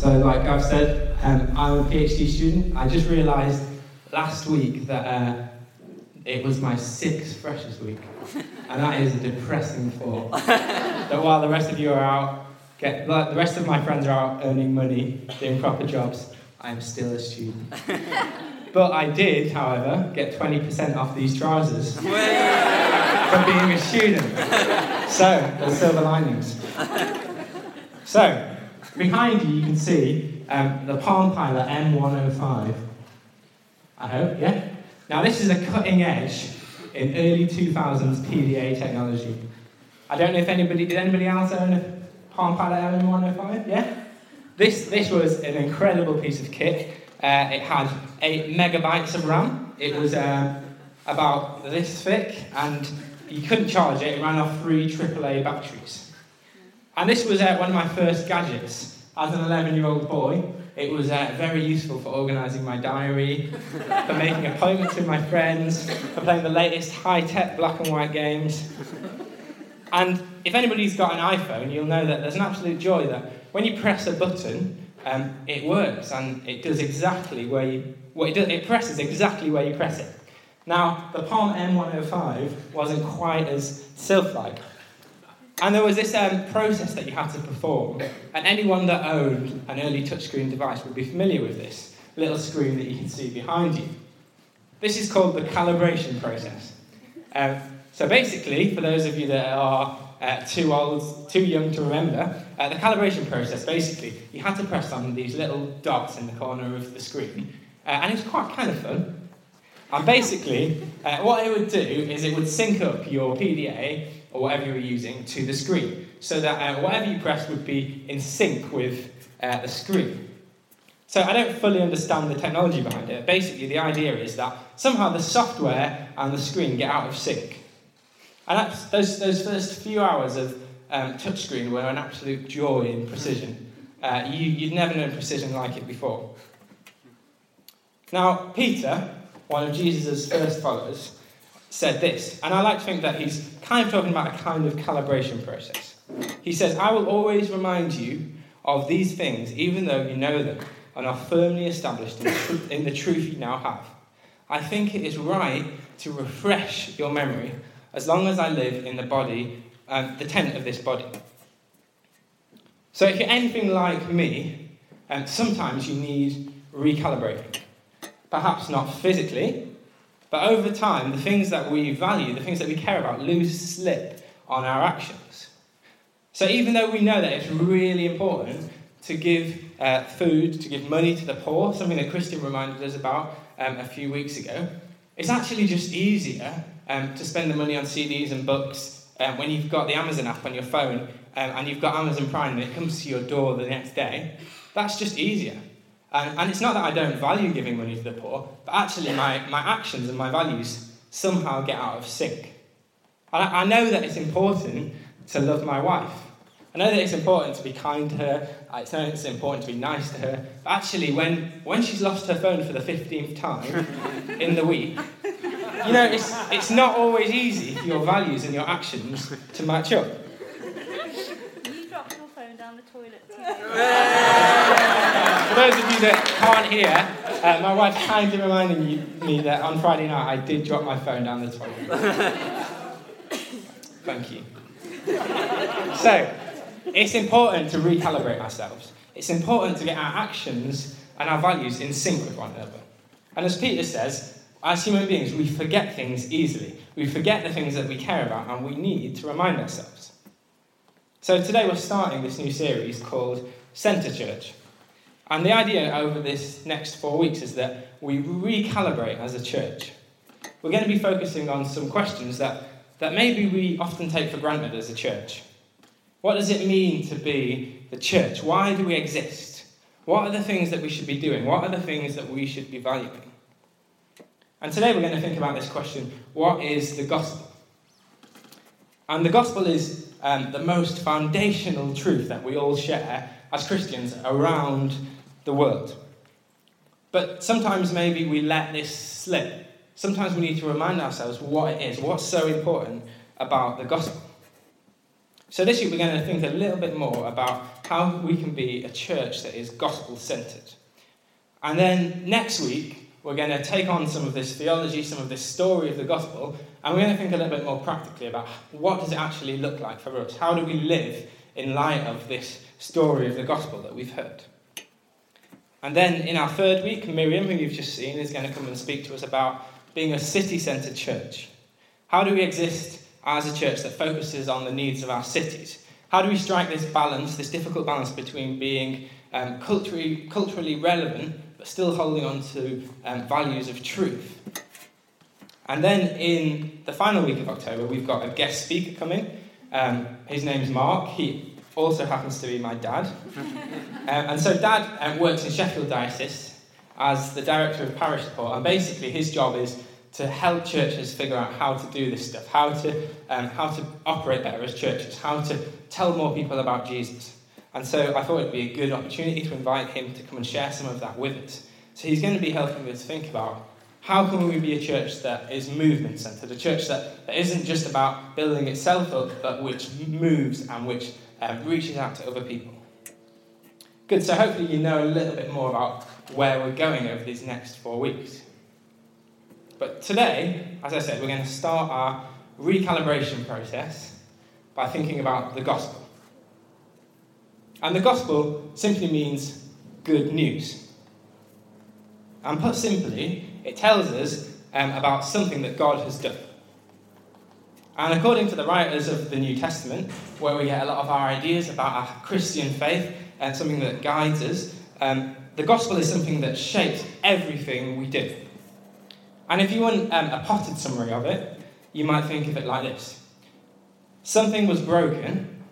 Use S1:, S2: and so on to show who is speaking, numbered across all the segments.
S1: So, like I've said, um, I'm a PhD student. I just realised last week that uh, it was my sixth freshers week, and that is a depressing thought. that while the rest of you are out, get like, the rest of my friends are out earning money, doing proper jobs, I am still a student. But I did, however, get 20% off these trousers for being a student. So, there's silver linings. So, behind you, you can see um, the Palm Pilot M105. I hope, yeah? Now, this is a cutting edge in early 2000s PDA technology. I don't know if anybody, did anybody else own a Palm Pilot M105? Yeah? This, this was an incredible piece of kit. Uh, it had 8 megabytes of RAM. It was uh, about this thick, and you couldn't charge it. It ran off three AAA batteries. And this was uh, one of my first gadgets. As an 11 year old boy, it was uh, very useful for organising my diary, for making appointments with my friends, for playing the latest high tech black and white games. And if anybody's got an iPhone, you'll know that there's an absolute joy that when you press a button, um, it works and it does exactly where you, well, it, does, it presses exactly where you press it. Now, the Palm M105 wasn't quite as sylph-like. And there was this um, process that you had to perform, and anyone that owned an early touchscreen device would be familiar with this little screen that you can see behind you. This is called the calibration process. Um, so basically, for those of you that are uh, too old, too young to remember, uh, the calibration process, basically, you had to press on these little dots in the corner of the screen, uh, and it was quite kind of fun. And basically, uh, what it would do is it would sync up your PDA or whatever you were using to the screen, so that uh, whatever you pressed would be in sync with uh, the screen. So I don't fully understand the technology behind it. Basically, the idea is that somehow the software and the screen get out of sync. And those, those first few hours of um, touchscreen were an absolute joy in precision. Uh, you, you'd never known precision like it before. Now, Peter, one of Jesus' first followers, said this, and I like to think that he's kind of talking about a kind of calibration process. He says, I will always remind you of these things, even though you know them and are firmly established in the, truth, in the truth you now have. I think it is right to refresh your memory as long as I live in the body, um, the tent of this body. So if you're anything like me, um, sometimes you need recalibrating. Perhaps not physically, but over time, the things that we value, the things that we care about, lose slip on our actions. So even though we know that it's really important to give uh, food, to give money to the poor, something that Christian reminded us about um, a few weeks ago, it's actually just easier um, to spend the money on CDs and books um, when you've got the Amazon app on your phone um, and you've got Amazon Prime and it comes to your door the next day. That's just easier. Um, and it's not that I don't value giving money to the poor, but actually my, my actions and my values somehow get out of sync. And I, I know that it's important to love my wife. I know that it's important to be kind to her. I know it's important to be nice to her. But actually, when, when she's lost her phone for the 15th time in the week, you know, it's, it's not always easy for your values and your actions to match up.
S2: You dropped your phone down the toilet.
S1: For those of you that can't hear, uh, my wife kindly reminded me, me that on Friday night I did drop my phone down the toilet. Thank you. So, it's important to recalibrate ourselves. It's important to get our actions and our values in sync with one another. And as Peter says, as human beings, we forget things easily. We forget the things that we care about, and we need to remind ourselves. So today we're starting this new series called Centre Church. And the idea over this next four weeks is that we recalibrate as a church. We're going to be focusing on some questions that, that maybe we often take for granted as a church. What does it mean to be the church? Why do we exist? What are the things that we should be doing? What are the things that we should be valuing? And today we're going to think about this question what is the gospel? And the gospel is um, the most foundational truth that we all share as Christians around the world. But sometimes maybe we let this slip. Sometimes we need to remind ourselves what it is, what's so important about the gospel. So, this week we're going to think a little bit more about how we can be a church that is gospel centered. And then next week, we're going to take on some of this theology, some of this story of the gospel, and we're going to think a little bit more practically about what does it actually look like for us? How do we live in light of this story of the gospel that we've heard? And then in our third week, Miriam, who you've just seen, is going to come and speak to us about being a city centered church. How do we exist as a church that focuses on the needs of our cities? How do we strike this balance, this difficult balance between being um, culturally, culturally relevant but still holding on to um, values of truth? And then in the final week of October, we've got a guest speaker coming. Um, his name's Mark. He also happens to be my dad. um, and so, Dad um, works in Sheffield Diocese as the director of parish support, and basically, his job is to help churches figure out how to do this stuff, how to, um, how to operate better as churches, how to tell more people about Jesus. And so I thought it'd be a good opportunity to invite him to come and share some of that with us. So he's going to be helping us think about how can we be a church that is movement centered, a church that, that isn't just about building itself up, but which moves and which um, reaches out to other people. Good, so hopefully you know a little bit more about where we're going over these next four weeks. But today, as I said, we're going to start our recalibration process by thinking about the gospel. And the gospel simply means good news. And put simply, it tells us um, about something that God has done. And according to the writers of the New Testament, where we get a lot of our ideas about our Christian faith and something that guides us, um, the gospel is something that shapes everything we do. And if you want um, a potted summary of it, you might think of it like this Something was broken,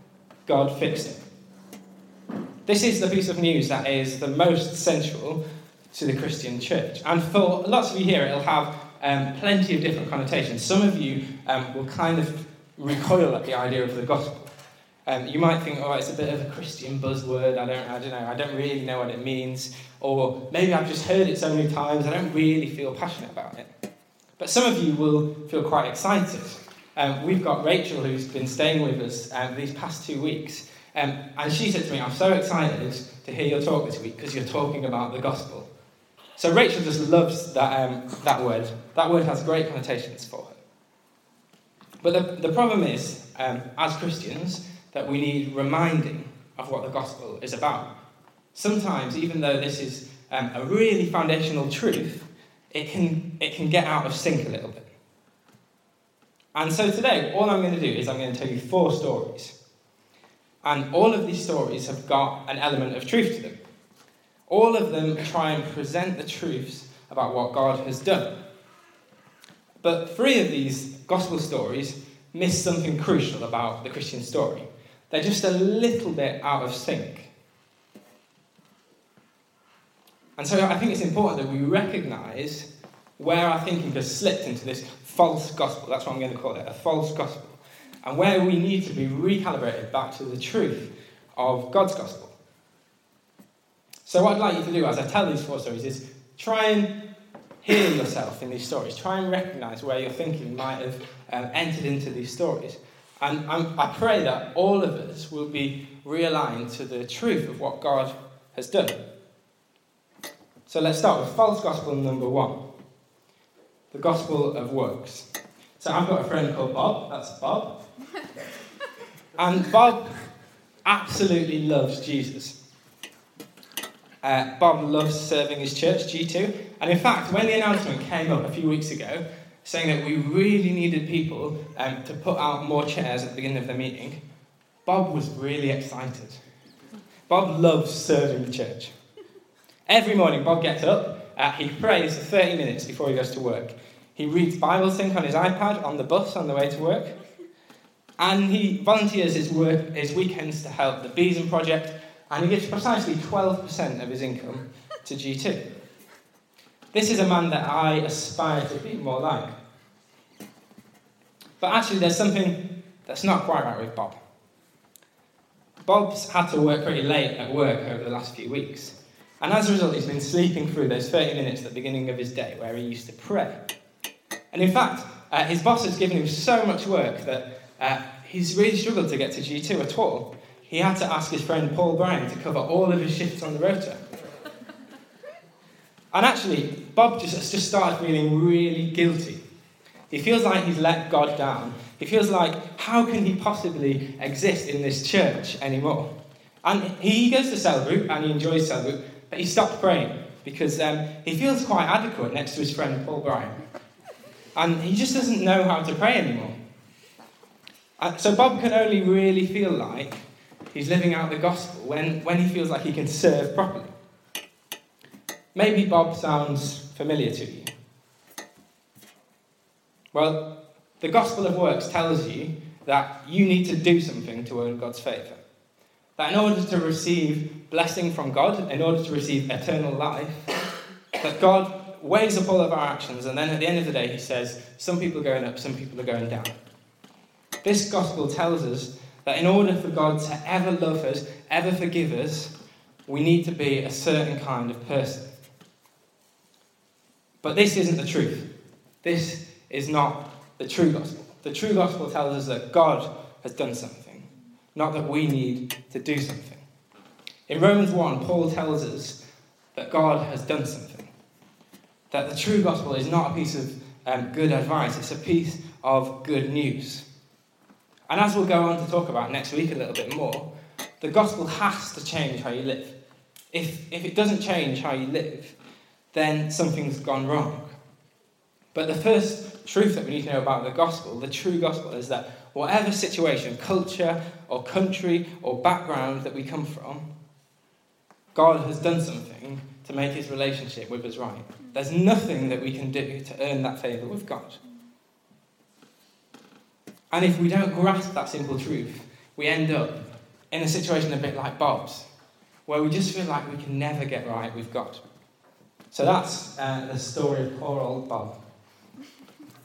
S1: God fixed it. This is the piece of news that is the most central to the Christian church. And for lots of you here, it'll have um, plenty of different connotations. Some of you um, will kind of recoil at the idea of the gospel. Um, you might think, oh, it's a bit of a Christian buzzword. I don't, I don't know. I don't really know what it means. Or maybe I've just heard it so many times. I don't really feel passionate about it. But some of you will feel quite excited. Um, we've got Rachel, who's been staying with us um, these past two weeks. Um, and she said to me, I'm so excited to hear your talk this week because you're talking about the gospel. So Rachel just loves that, um, that word. That word has great connotations for her. But the, the problem is, um, as Christians, that we need reminding of what the gospel is about. Sometimes, even though this is um, a really foundational truth, it can, it can get out of sync a little bit. And so today, all I'm going to do is I'm going to tell you four stories. And all of these stories have got an element of truth to them. All of them try and present the truths about what God has done. But three of these gospel stories miss something crucial about the Christian story. They're just a little bit out of sync. And so I think it's important that we recognize where our thinking has slipped into this false gospel. That's what I'm going to call it a false gospel. And where we need to be recalibrated back to the truth of God's gospel. So, what I'd like you to do as I tell these four stories is try and hear yourself in these stories. Try and recognize where your thinking might have um, entered into these stories. And I'm, i pray that all of us will be realigned to the truth of what God has done. So let's start with false gospel number one the gospel of works. So I've got a friend called Bob, that's Bob. And Bob absolutely loves Jesus. Uh, Bob loves serving his church, G2. And in fact, when the announcement came up a few weeks ago saying that we really needed people um, to put out more chairs at the beginning of the meeting, Bob was really excited. Bob loves serving the church. Every morning, Bob gets up, uh, he prays for 30 minutes before he goes to work. He reads Bible Sync on his iPad on the bus on the way to work. And he volunteers his, work, his weekends to help the Beeson Project, and he gives precisely 12% of his income to G2. This is a man that I aspire to be more like. But actually, there's something that's not quite right with Bob. Bob's had to work pretty late at work over the last few weeks. And as a result, he's been sleeping through those 30 minutes at the beginning of his day where he used to pray. And in fact, uh, his boss has given him so much work that uh, he's really struggled to get to G2 at all. He had to ask his friend Paul Bryan to cover all of his shifts on the rota. And actually, Bob just, just started feeling really guilty. He feels like he's let God down. He feels like, how can he possibly exist in this church anymore? And he goes to cell group and he enjoys cell group, but he stopped praying because um, he feels quite adequate next to his friend Paul Bryan. And he just doesn't know how to pray anymore. Uh, so Bob can only really feel like he's living out the gospel when, when he feels like he can serve properly. Maybe Bob sounds familiar to you. Well, the gospel of works tells you that you need to do something to earn God's favour. That in order to receive blessing from God, in order to receive eternal life, that God weighs up all of our actions, and then at the end of the day, He says, Some people are going up, some people are going down. This gospel tells us that in order for God to ever love us, ever forgive us, we need to be a certain kind of person. But this isn't the truth. This is not the true gospel. The true gospel tells us that God has done something, not that we need to do something. In Romans 1, Paul tells us that God has done something. That the true gospel is not a piece of um, good advice, it's a piece of good news. And as we'll go on to talk about next week a little bit more, the gospel has to change how you live. If, if it doesn't change how you live, then something's gone wrong. But the first truth that we need to know about the gospel, the true gospel, is that whatever situation, culture, or country, or background that we come from, God has done something to make his relationship with us right. There's nothing that we can do to earn that favour with God. And if we don't grasp that simple truth, we end up in a situation a bit like Bob's, where we just feel like we can never get right with God. So that's uh, the story of poor old Bob.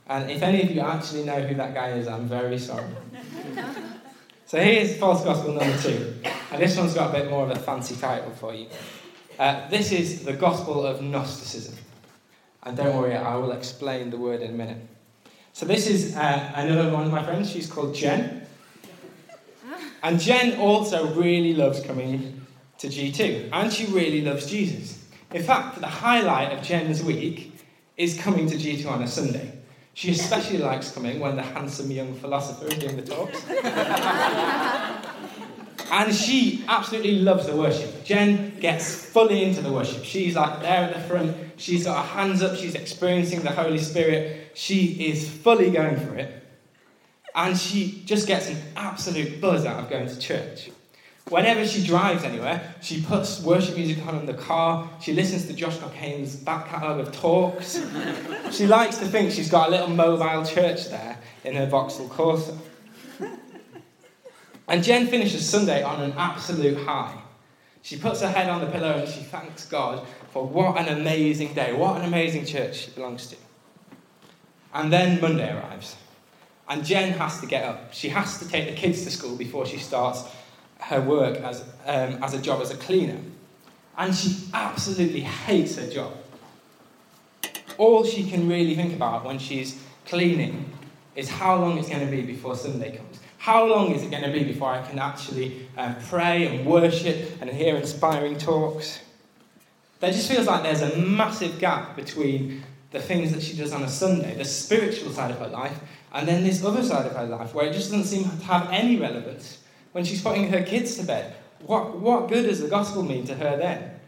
S1: And if any of you actually know who that guy is, I'm very sorry. so here's false gospel number two. And this one's got a bit more of a fancy title for you. Uh, this is the gospel of Gnosticism. And don't worry, I will explain the word in a minute. So this is uh, another one of my friends. She's called Jen. And Jen also really loves coming to G2. And she really loves Jesus. In fact, the highlight of Jen's week is coming to G2 on a Sunday. She especially likes coming when the handsome young philosopher is doing the talks. and she absolutely loves the worship. Jen gets fully into the worship. She's like there at the front. She's got her hands up. She's experiencing the Holy Spirit. She is fully going for it. And she just gets an absolute buzz out of going to church. Whenever she drives anywhere, she puts worship music on in the car. She listens to Josh Cockayne's back catalogue of talks. she likes to think she's got a little mobile church there in her Vauxhall Corsa. And Jen finishes Sunday on an absolute high. She puts her head on the pillow and she thanks God for what an amazing day, what an amazing church she belongs to. And then Monday arrives. And Jen has to get up. She has to take the kids to school before she starts her work as, um, as a job as a cleaner. And she absolutely hates her job. All she can really think about when she's cleaning is how long it's going to be before Sunday comes. How long is it going to be before I can actually um, pray and worship and hear inspiring talks? There just feels like there's a massive gap between the things that she does on a Sunday, the spiritual side of her life, and then this other side of her life where it just doesn't seem to have any relevance when she's putting her kids to bed. What, what good does the gospel mean to her then?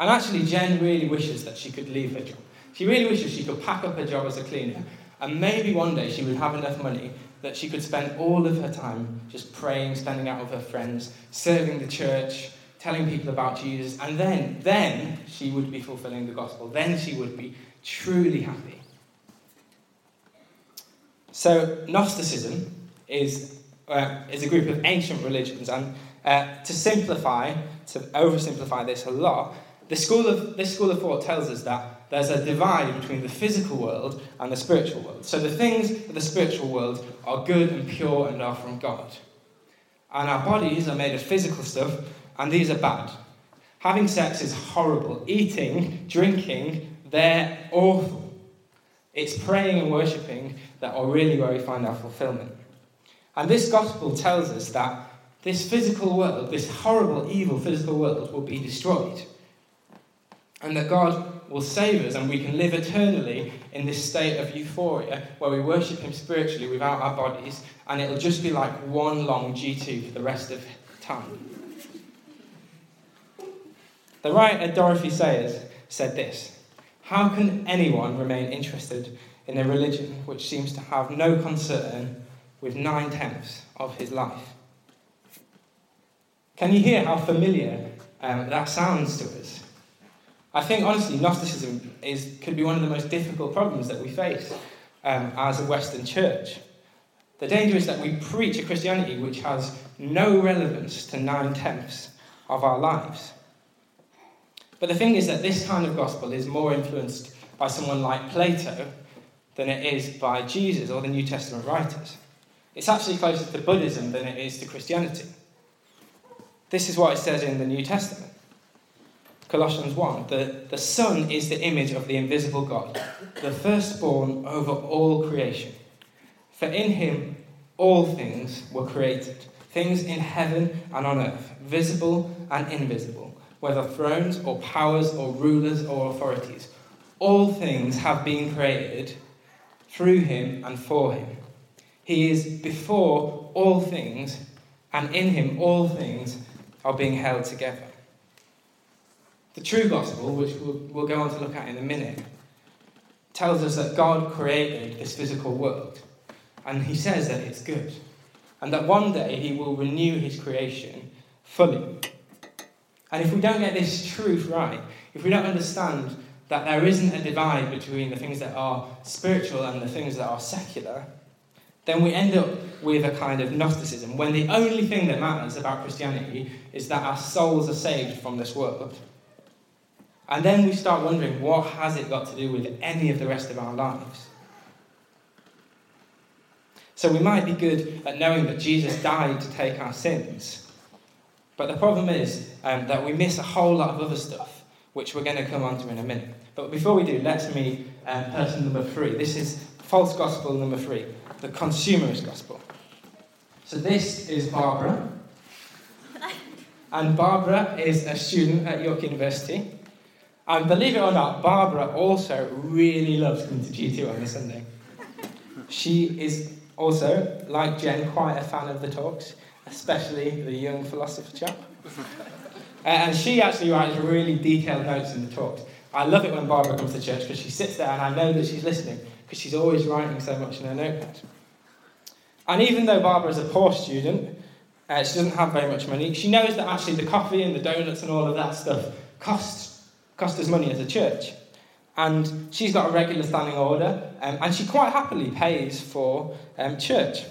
S1: And actually, Jen really wishes that she could leave her job. She really wishes she could pack up her job as a cleaner, and maybe one day she would have enough money that she could spend all of her time just praying, spending out with her friends, serving the church, telling people about Jesus, and then, then she would be fulfilling the gospel. Then she would be truly happy. So, Gnosticism is, uh, is a group of ancient religions, and uh, to simplify, to oversimplify this a lot, the school of, this school of thought tells us that there's a divide between the physical world and the spiritual world. So, the things of the spiritual world are good and pure and are from God. And our bodies are made of physical stuff, and these are bad. Having sex is horrible. Eating, drinking, they're awful. It's praying and worshipping that are really where we find our fulfillment. And this gospel tells us that this physical world, this horrible, evil physical world, will be destroyed. And that God will save us and we can live eternally in this state of euphoria where we worship Him spiritually without our bodies, and it'll just be like one long G2 for the rest of time. The writer Dorothy Sayers said this How can anyone remain interested in a religion which seems to have no concern with nine tenths of his life? Can you hear how familiar um, that sounds to us? I think, honestly, Gnosticism is, could be one of the most difficult problems that we face um, as a Western church. The danger is that we preach a Christianity which has no relevance to nine tenths of our lives. But the thing is that this kind of gospel is more influenced by someone like Plato than it is by Jesus or the New Testament writers. It's actually closer to Buddhism than it is to Christianity. This is what it says in the New Testament. Colossians 1 the, the Son is the image of the invisible God, the firstborn over all creation. For in him all things were created, things in heaven and on earth, visible and invisible whether thrones or powers or rulers or authorities. All things have been created through him and for him. He is before all things, and in him all things are being held together. The true gospel, which we'll, we'll go on to look at in a minute, tells us that God created this physical world, and he says that it's good, and that one day he will renew his creation fully. And if we don't get this truth right, if we don't understand that there isn't a divide between the things that are spiritual and the things that are secular, then we end up with a kind of Gnosticism when the only thing that matters about Christianity is that our souls are saved from this world. And then we start wondering what has it got to do with any of the rest of our lives? So we might be good at knowing that Jesus died to take our sins. But the problem is um, that we miss a whole lot of other stuff, which we're going to come on to in a minute. But before we do, let's meet um, person number three. This is false gospel number three, the consumerist gospel. So this is Barbara. And Barbara is a student at York University. And believe it or not, Barbara also really loves coming to G2 on a Sunday. She is also, like Jen, quite a fan of the talks especially the young philosopher chap. and she actually writes really detailed notes in the talks. I love it when Barbara comes to church because she sits there and I know that she's listening because she's always writing so much in her notepad. And even though Barbara is a poor student, uh, she doesn't have very much money, she knows that actually the coffee and the donuts and all of that stuff costs, cost us money as a church. And she's got a regular standing order, um, and she quite happily pays for um, church.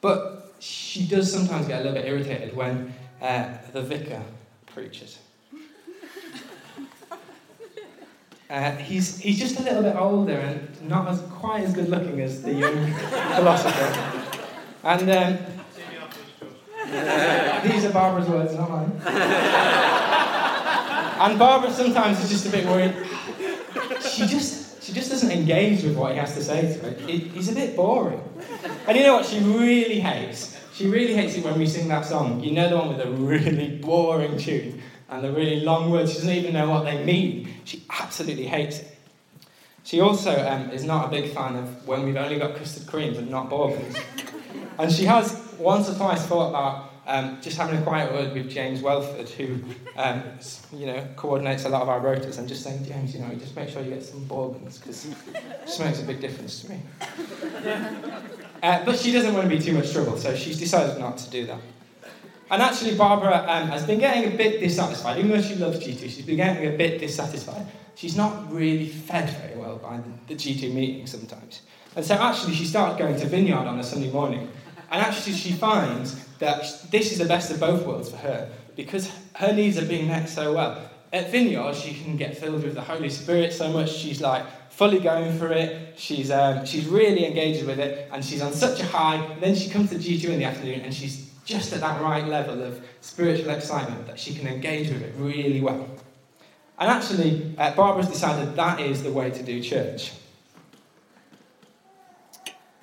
S1: But she does sometimes get a little bit irritated when uh, the vicar preaches. Uh, he's, he's just a little bit older and not as quite as good looking as the young philosopher. And um, these are Barbara's words, not mine. and Barbara sometimes is just a bit worried. She just, she just doesn't engage with what he has to say to her. he's a bit boring. And you know what she really hates? She really hates it when we sing that song. You know the one with the really boring tune and the really long words. She doesn't even know what they mean. She absolutely hates it. She also um, is not a big fan of when we've only got custard creams and not bourbons. and she has once or twice thought about um, just having a quiet word with James Welford, who, um, you know, coordinates a lot of our rotas, and just saying, James, you know, just make sure you get some bourbons, because it just makes a big difference to me. Uh, but she doesn't want to be too much trouble, so she's decided not to do that. And actually, Barbara um, has been getting a bit dissatisfied, even though she loves G2, she's been getting a bit dissatisfied. She's not really fed very well by the, the G2 meeting sometimes. And so actually, she started going to Vineyard on a Sunday morning. And actually, she finds that this is the best of both worlds for her because her needs are being met so well. At Vineyard, she can get filled with the Holy Spirit so much, she's like fully going for it, she's, um, she's really engaged with it, and she's on such a high. And then she comes to G2 in the afternoon and she's just at that right level of spiritual excitement that she can engage with it really well. And actually, uh, Barbara's decided that is the way to do church.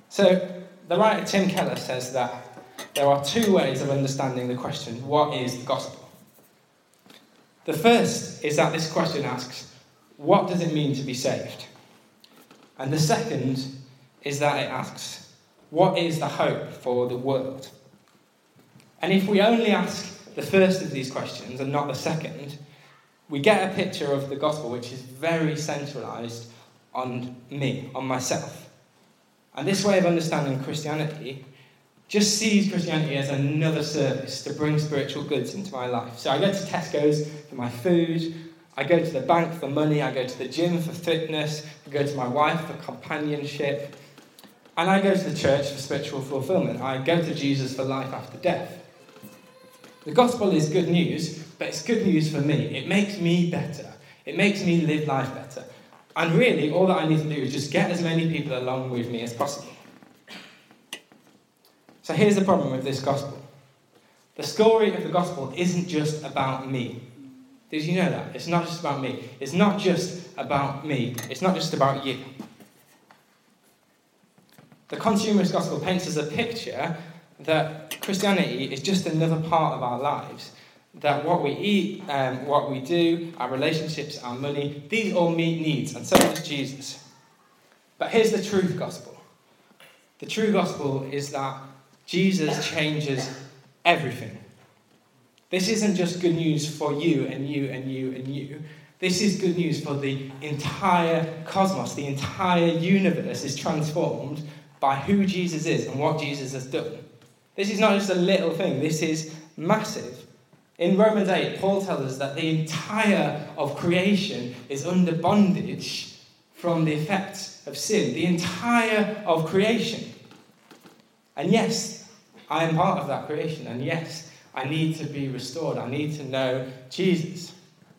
S1: So, the writer Tim Keller says that there are two ways of understanding the question what is the gospel? The first is that this question asks, what does it mean to be saved? And the second is that it asks, what is the hope for the world? And if we only ask the first of these questions and not the second, we get a picture of the gospel which is very centralized on me, on myself. And this way of understanding Christianity just sees Christianity as another service to bring spiritual goods into my life. So I go to Tesco's for my food, I go to the bank for money, I go to the gym for fitness, I go to my wife for companionship, and I go to the church for spiritual fulfillment. I go to Jesus for life after death. The gospel is good news, but it's good news for me. It makes me better, it makes me live life better. And really, all that I need to do is just get as many people along with me as possible. So here's the problem with this gospel the story of the gospel isn't just about me. Did you know that? It's not just about me. It's not just about me. It's not just about you. The consumerist gospel paints us a picture that Christianity is just another part of our lives. That what we eat, um, what we do, our relationships, our money, these all meet needs, and so does Jesus. But here's the truth gospel the true gospel is that Jesus changes everything. This isn't just good news for you and you and you and you. This is good news for the entire cosmos. The entire universe is transformed by who Jesus is and what Jesus has done. This is not just a little thing, this is massive. In Romans 8, Paul tells us that the entire of creation is under bondage from the effects of sin. The entire of creation. And yes, I am part of that creation. And yes, I need to be restored. I need to know Jesus.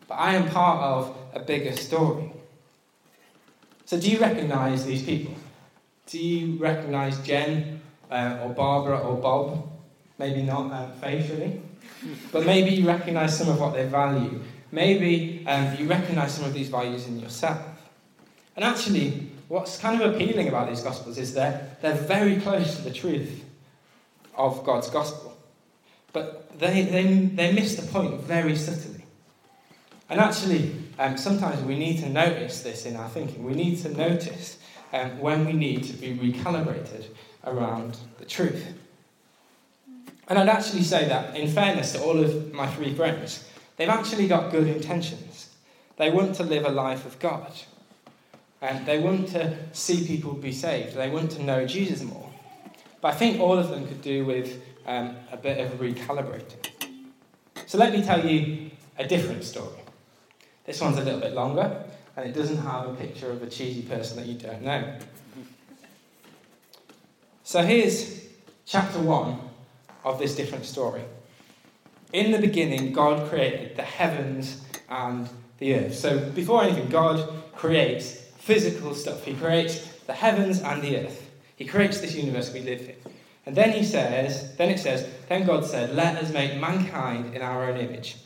S1: But I am part of a bigger story. So, do you recognize these people? Do you recognize Jen uh, or Barbara or Bob? Maybe not uh, facially, but maybe you recognize some of what they value. Maybe um, you recognize some of these values in yourself. And actually, what's kind of appealing about these Gospels is that they're very close to the truth of God's Gospel. But they, they, they miss the point very subtly. And actually, um, sometimes we need to notice this in our thinking. We need to notice um, when we need to be recalibrated around the truth. And I'd actually say that, in fairness to all of my three friends, they've actually got good intentions. They want to live a life of God. And they want to see people be saved. They want to know Jesus more. But I think all of them could do with um, a bit of recalibrating. So let me tell you a different story. This one's a little bit longer, and it doesn't have a picture of a cheesy person that you don't know. So here's chapter 1 of this different story. In the beginning, God created the heavens and the earth. So before anything, God creates physical stuff. He creates the heavens and the earth. He creates this universe we live in. And then he says, then it says, then God said, Let us make mankind in our own image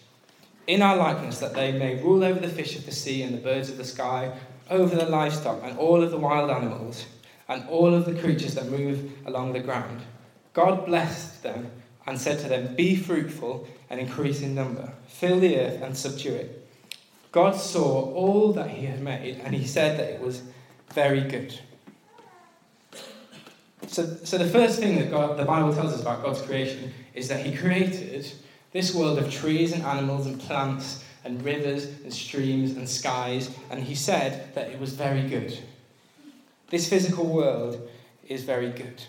S1: in our likeness, that they may rule over the fish of the sea and the birds of the sky, over the livestock and all of the wild animals, and all of the creatures that move along the ground. God blessed them and said to them, Be fruitful and increase in number, fill the earth and subdue it. God saw all that he had made, and he said that it was very good. So, so the first thing that God, the Bible tells us about God's creation is that he created this world of trees and animals and plants and rivers and streams and skies, and he said that it was very good. This physical world is very good.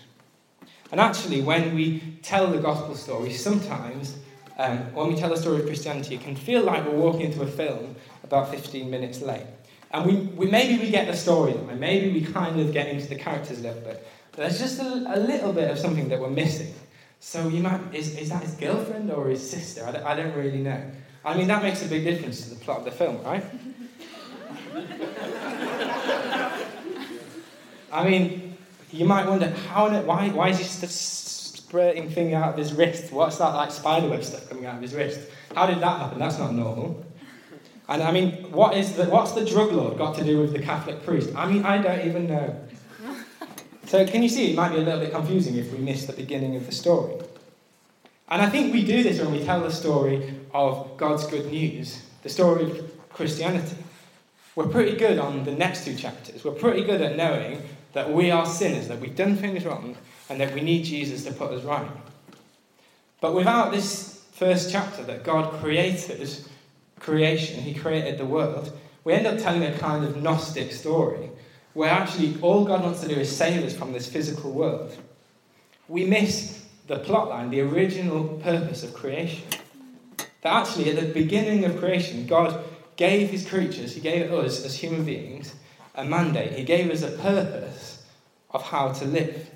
S1: And actually, when we tell the gospel story, sometimes um, when we tell the story of Christianity, it can feel like we're walking into a film about 15 minutes late. And we, we maybe we get the story, and maybe we kind of get into the characters a little bit. But there's just a, a little bit of something that we're missing. So you might, is, is that his girlfriend or his sister? I don't, I don't really know. I mean, that makes a big difference to the plot of the film, right? I mean, you might wonder, how, why, why is he just spurting thing out of his wrist? What's that like spiderweb stuff coming out of his wrist? How did that happen? That's not normal. And I mean, what is the, what's the drug lord got to do with the Catholic priest? I mean, I don't even know. So, can you see it might be a little bit confusing if we miss the beginning of the story? And I think we do this when we tell the story of God's good news, the story of Christianity. We're pretty good on the next two chapters. We're pretty good at knowing that we are sinners, that we've done things wrong, and that we need Jesus to put us right. But without this first chapter, that God created creation, He created the world, we end up telling a kind of Gnostic story where actually all God wants to do is save us from this physical world. We miss the plotline, the original purpose of creation. That actually, at the beginning of creation, God gave his creatures, he gave us as human beings a mandate. He gave us a purpose of how to live.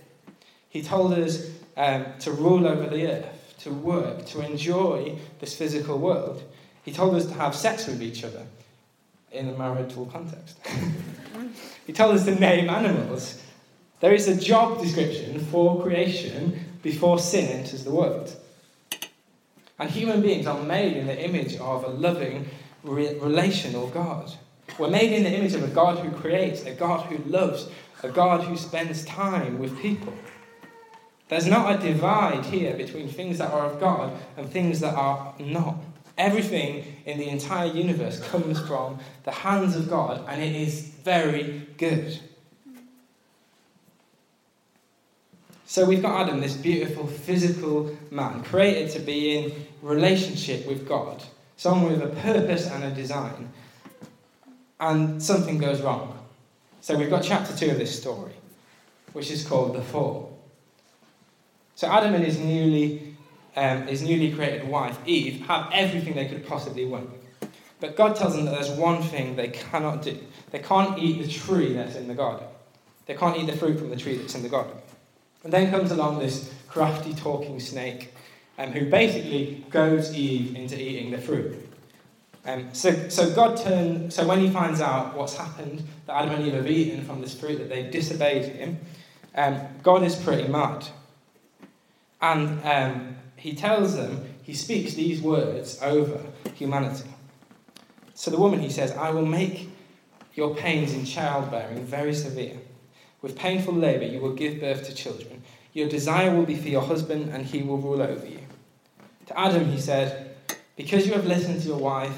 S1: He told us um, to rule over the earth, to work, to enjoy this physical world. He told us to have sex with each other in a marital context. he told us to name animals. There is a job description for creation before sin enters the world. And human beings are made in the image of a loving, re- relational God. We're made in the image of a God who creates, a God who loves, a God who spends time with people. There's not a divide here between things that are of God and things that are not. Everything in the entire universe comes from the hands of God, and it is very good. So we've got Adam, this beautiful physical man, created to be in relationship with God, someone with a purpose and a design. And something goes wrong. So we've got chapter two of this story, which is called the fall. So Adam and his newly, um, his newly created wife, Eve, have everything they could possibly want. But God tells them that there's one thing they cannot do. They can't eat the tree that's in the garden. They can't eat the fruit from the tree that's in the garden. And then comes along this crafty talking snake um, who basically goads Eve into eating the fruit. Um, so, so God so when he finds out what's happened, that Adam and Eve have eaten from this fruit, that they've disobeyed him, um, God is pretty mad. And um, he tells them, he speaks these words over humanity. So the woman, he says, I will make your pains in childbearing very severe. With painful labour, you will give birth to children. Your desire will be for your husband, and he will rule over you. To Adam, he said, Because you have listened to your wife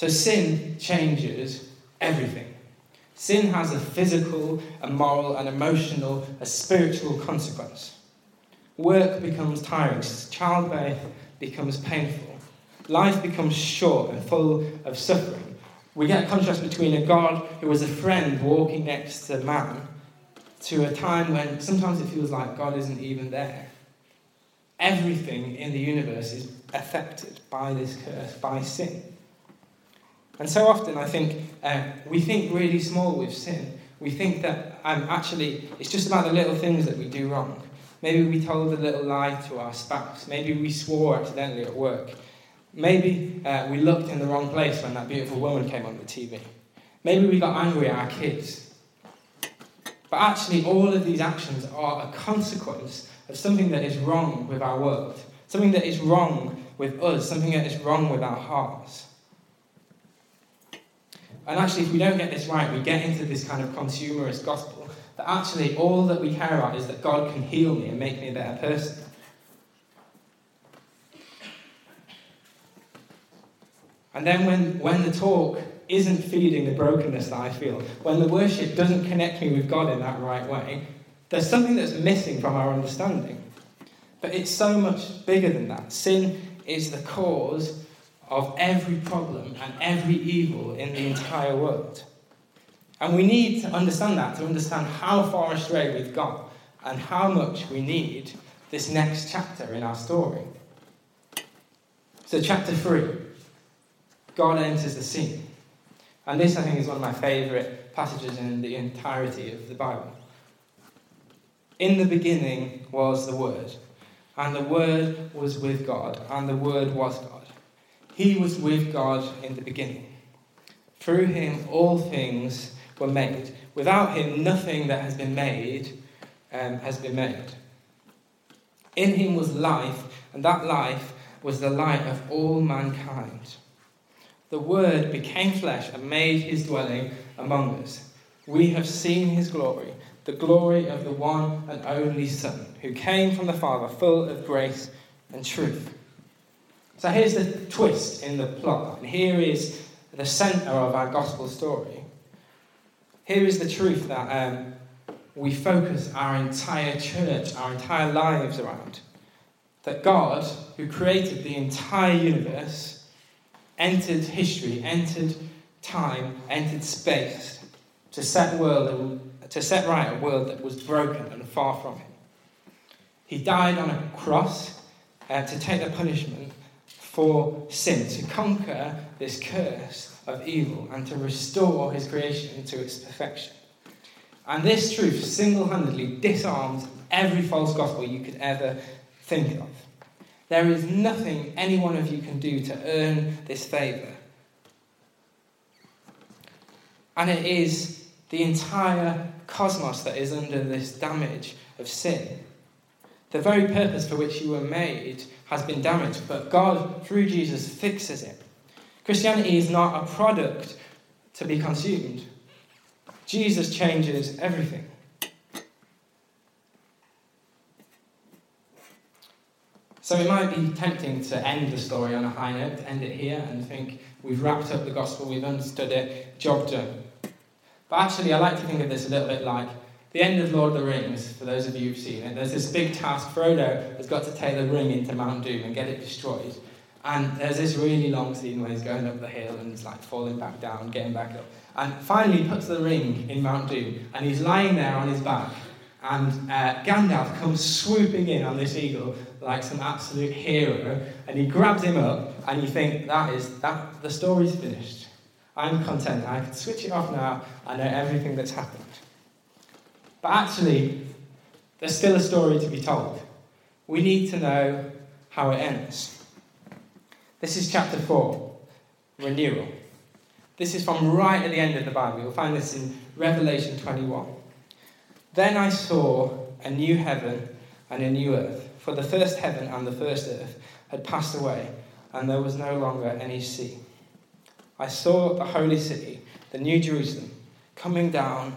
S1: So sin changes everything. Sin has a physical, a moral, an emotional, a spiritual consequence. Work becomes tiring, childbirth becomes painful, life becomes short and full of suffering. We get a contrast between a God who was a friend walking next to man to a time when sometimes it feels like God isn't even there. Everything in the universe is affected by this curse, by sin. And so often, I think uh, we think really small with sin. We think that um, actually it's just about the little things that we do wrong. Maybe we told a little lie to our spouse. Maybe we swore accidentally at work. Maybe uh, we looked in the wrong place when that beautiful woman came on the TV. Maybe we got angry at our kids. But actually, all of these actions are a consequence of something that is wrong with our world, something that is wrong with us, something that is wrong with our hearts. And actually, if we don't get this right, we get into this kind of consumerist gospel that actually all that we care about is that God can heal me and make me a better person. And then when, when the talk isn't feeding the brokenness that I feel, when the worship doesn't connect me with God in that right way, there's something that's missing from our understanding. But it's so much bigger than that. Sin is the cause of every problem and every evil in the entire world. And we need to understand that to understand how far astray we've gone and how much we need this next chapter in our story. So, chapter 3 God enters the scene. And this, I think, is one of my favourite passages in the entirety of the Bible. In the beginning was the Word, and the Word was with God, and the Word was God. He was with God in the beginning. Through him all things were made. Without him, nothing that has been made um, has been made. In him was life, and that life was the light of all mankind. The Word became flesh and made his dwelling among us. We have seen his glory the glory of the one and only Son, who came from the Father, full of grace and truth. So here's the twist in the plot, and here is the centre of our gospel story. Here is the truth that um, we focus our entire church, our entire lives around. That God, who created the entire universe, entered history, entered time, entered space to set world to set right a world that was broken and far from him. He died on a cross uh, to take the punishment for sin, to conquer this curse of evil, and to restore his creation to its perfection. And this truth single handedly disarms every false gospel you could ever think of. There is nothing any one of you can do to earn this favour. And it is the entire cosmos that is under this damage of sin. The very purpose for which you were made has been damaged, but God, through Jesus, fixes it. Christianity is not a product to be consumed. Jesus changes everything. So it might be tempting to end the story on a high note, end it here and think we've wrapped up the gospel, we've understood it, job done. But actually, I like to think of this a little bit like the end of Lord of the Rings, for those of you who've seen it. There's this big task. Frodo has got to take the ring into Mount Doom and get it destroyed. And there's this really long scene where he's going up the hill and he's like falling back down, getting back up. And finally, he puts the ring in Mount Doom and he's lying there on his back. And uh, Gandalf comes swooping in on this eagle like some absolute hero, and he grabs him up, and you think that is that the story's finished. I'm content. I can switch it off now. I know everything that's happened. But actually, there's still a story to be told. We need to know how it ends. This is chapter 4, renewal. This is from right at the end of the Bible. You'll find this in Revelation 21. Then I saw a new heaven and a new earth, for the first heaven and the first earth had passed away, and there was no longer any sea. I saw the holy city, the new Jerusalem, coming down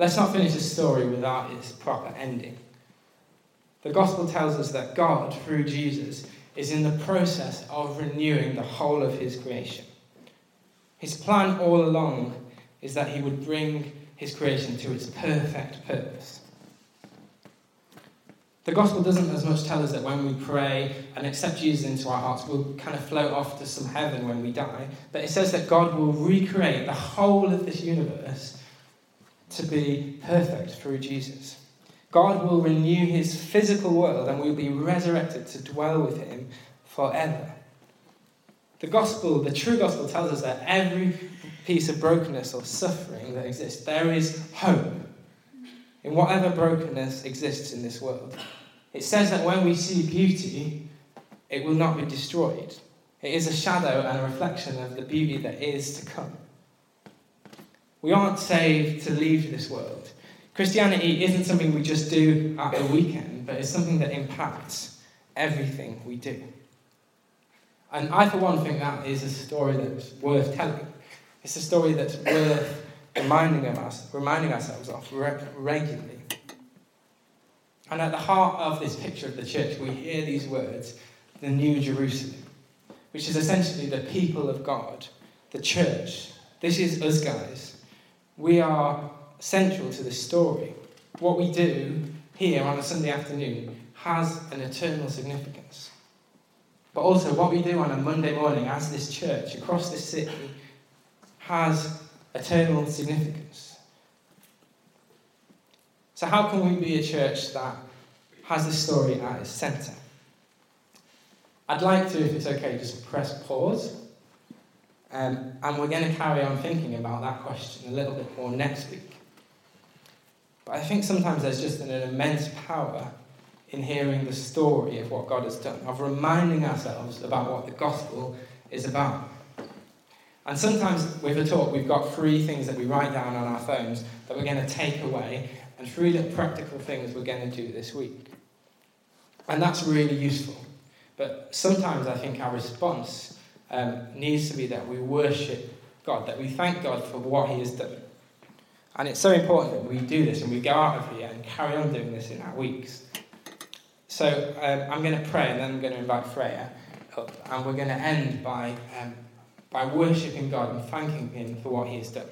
S1: Let's not finish the story without its proper ending. The gospel tells us that God, through Jesus, is in the process of renewing the whole of his creation. His plan all along is that he would bring his creation to its perfect purpose. The gospel doesn't as much tell us that when we pray and accept Jesus into our hearts, we'll kind of float off to some heaven when we die. But it says that God will recreate the whole of this universe to be perfect through Jesus. God will renew his physical world and we'll be resurrected to dwell with him forever. The gospel, the true gospel, tells us that every piece of brokenness or suffering that exists, there is hope in whatever brokenness exists in this world. It says that when we see beauty, it will not be destroyed. It is a shadow and a reflection of the beauty that is to come. We aren't saved to leave this world. Christianity isn't something we just do at the weekend, but it's something that impacts everything we do. And I, for one, think that is a story that's worth telling. It's a story that's worth reminding, us, reminding ourselves of regularly. And at the heart of this picture of the church, we hear these words the New Jerusalem, which is essentially the people of God, the church. This is us guys. We are central to the story. what we do here on a Sunday afternoon has an eternal significance. But also, what we do on a Monday morning as this church across this city has eternal significance. So, how can we be a church that has the story at its centre? I'd like to, if it's okay, just press pause. Um, and we're going to carry on thinking about that question a little bit more next week. But I think sometimes there's just an immense power in hearing the story of what God has done, of reminding ourselves about what the gospel is about. And sometimes with a talk, we've got three things that we write down on our phones that we're going to take away, and three little practical things we're going to do this week. And that's really useful. But sometimes I think our response um, needs to be that we worship God, that we thank God for what He has done. And it's so important that we do this and we go out of here and carry on doing this in our weeks. So um, I'm going to pray and then I'm going to invite Freya up. And we're going to end by, um, by worshipping God and thanking Him for what He has done.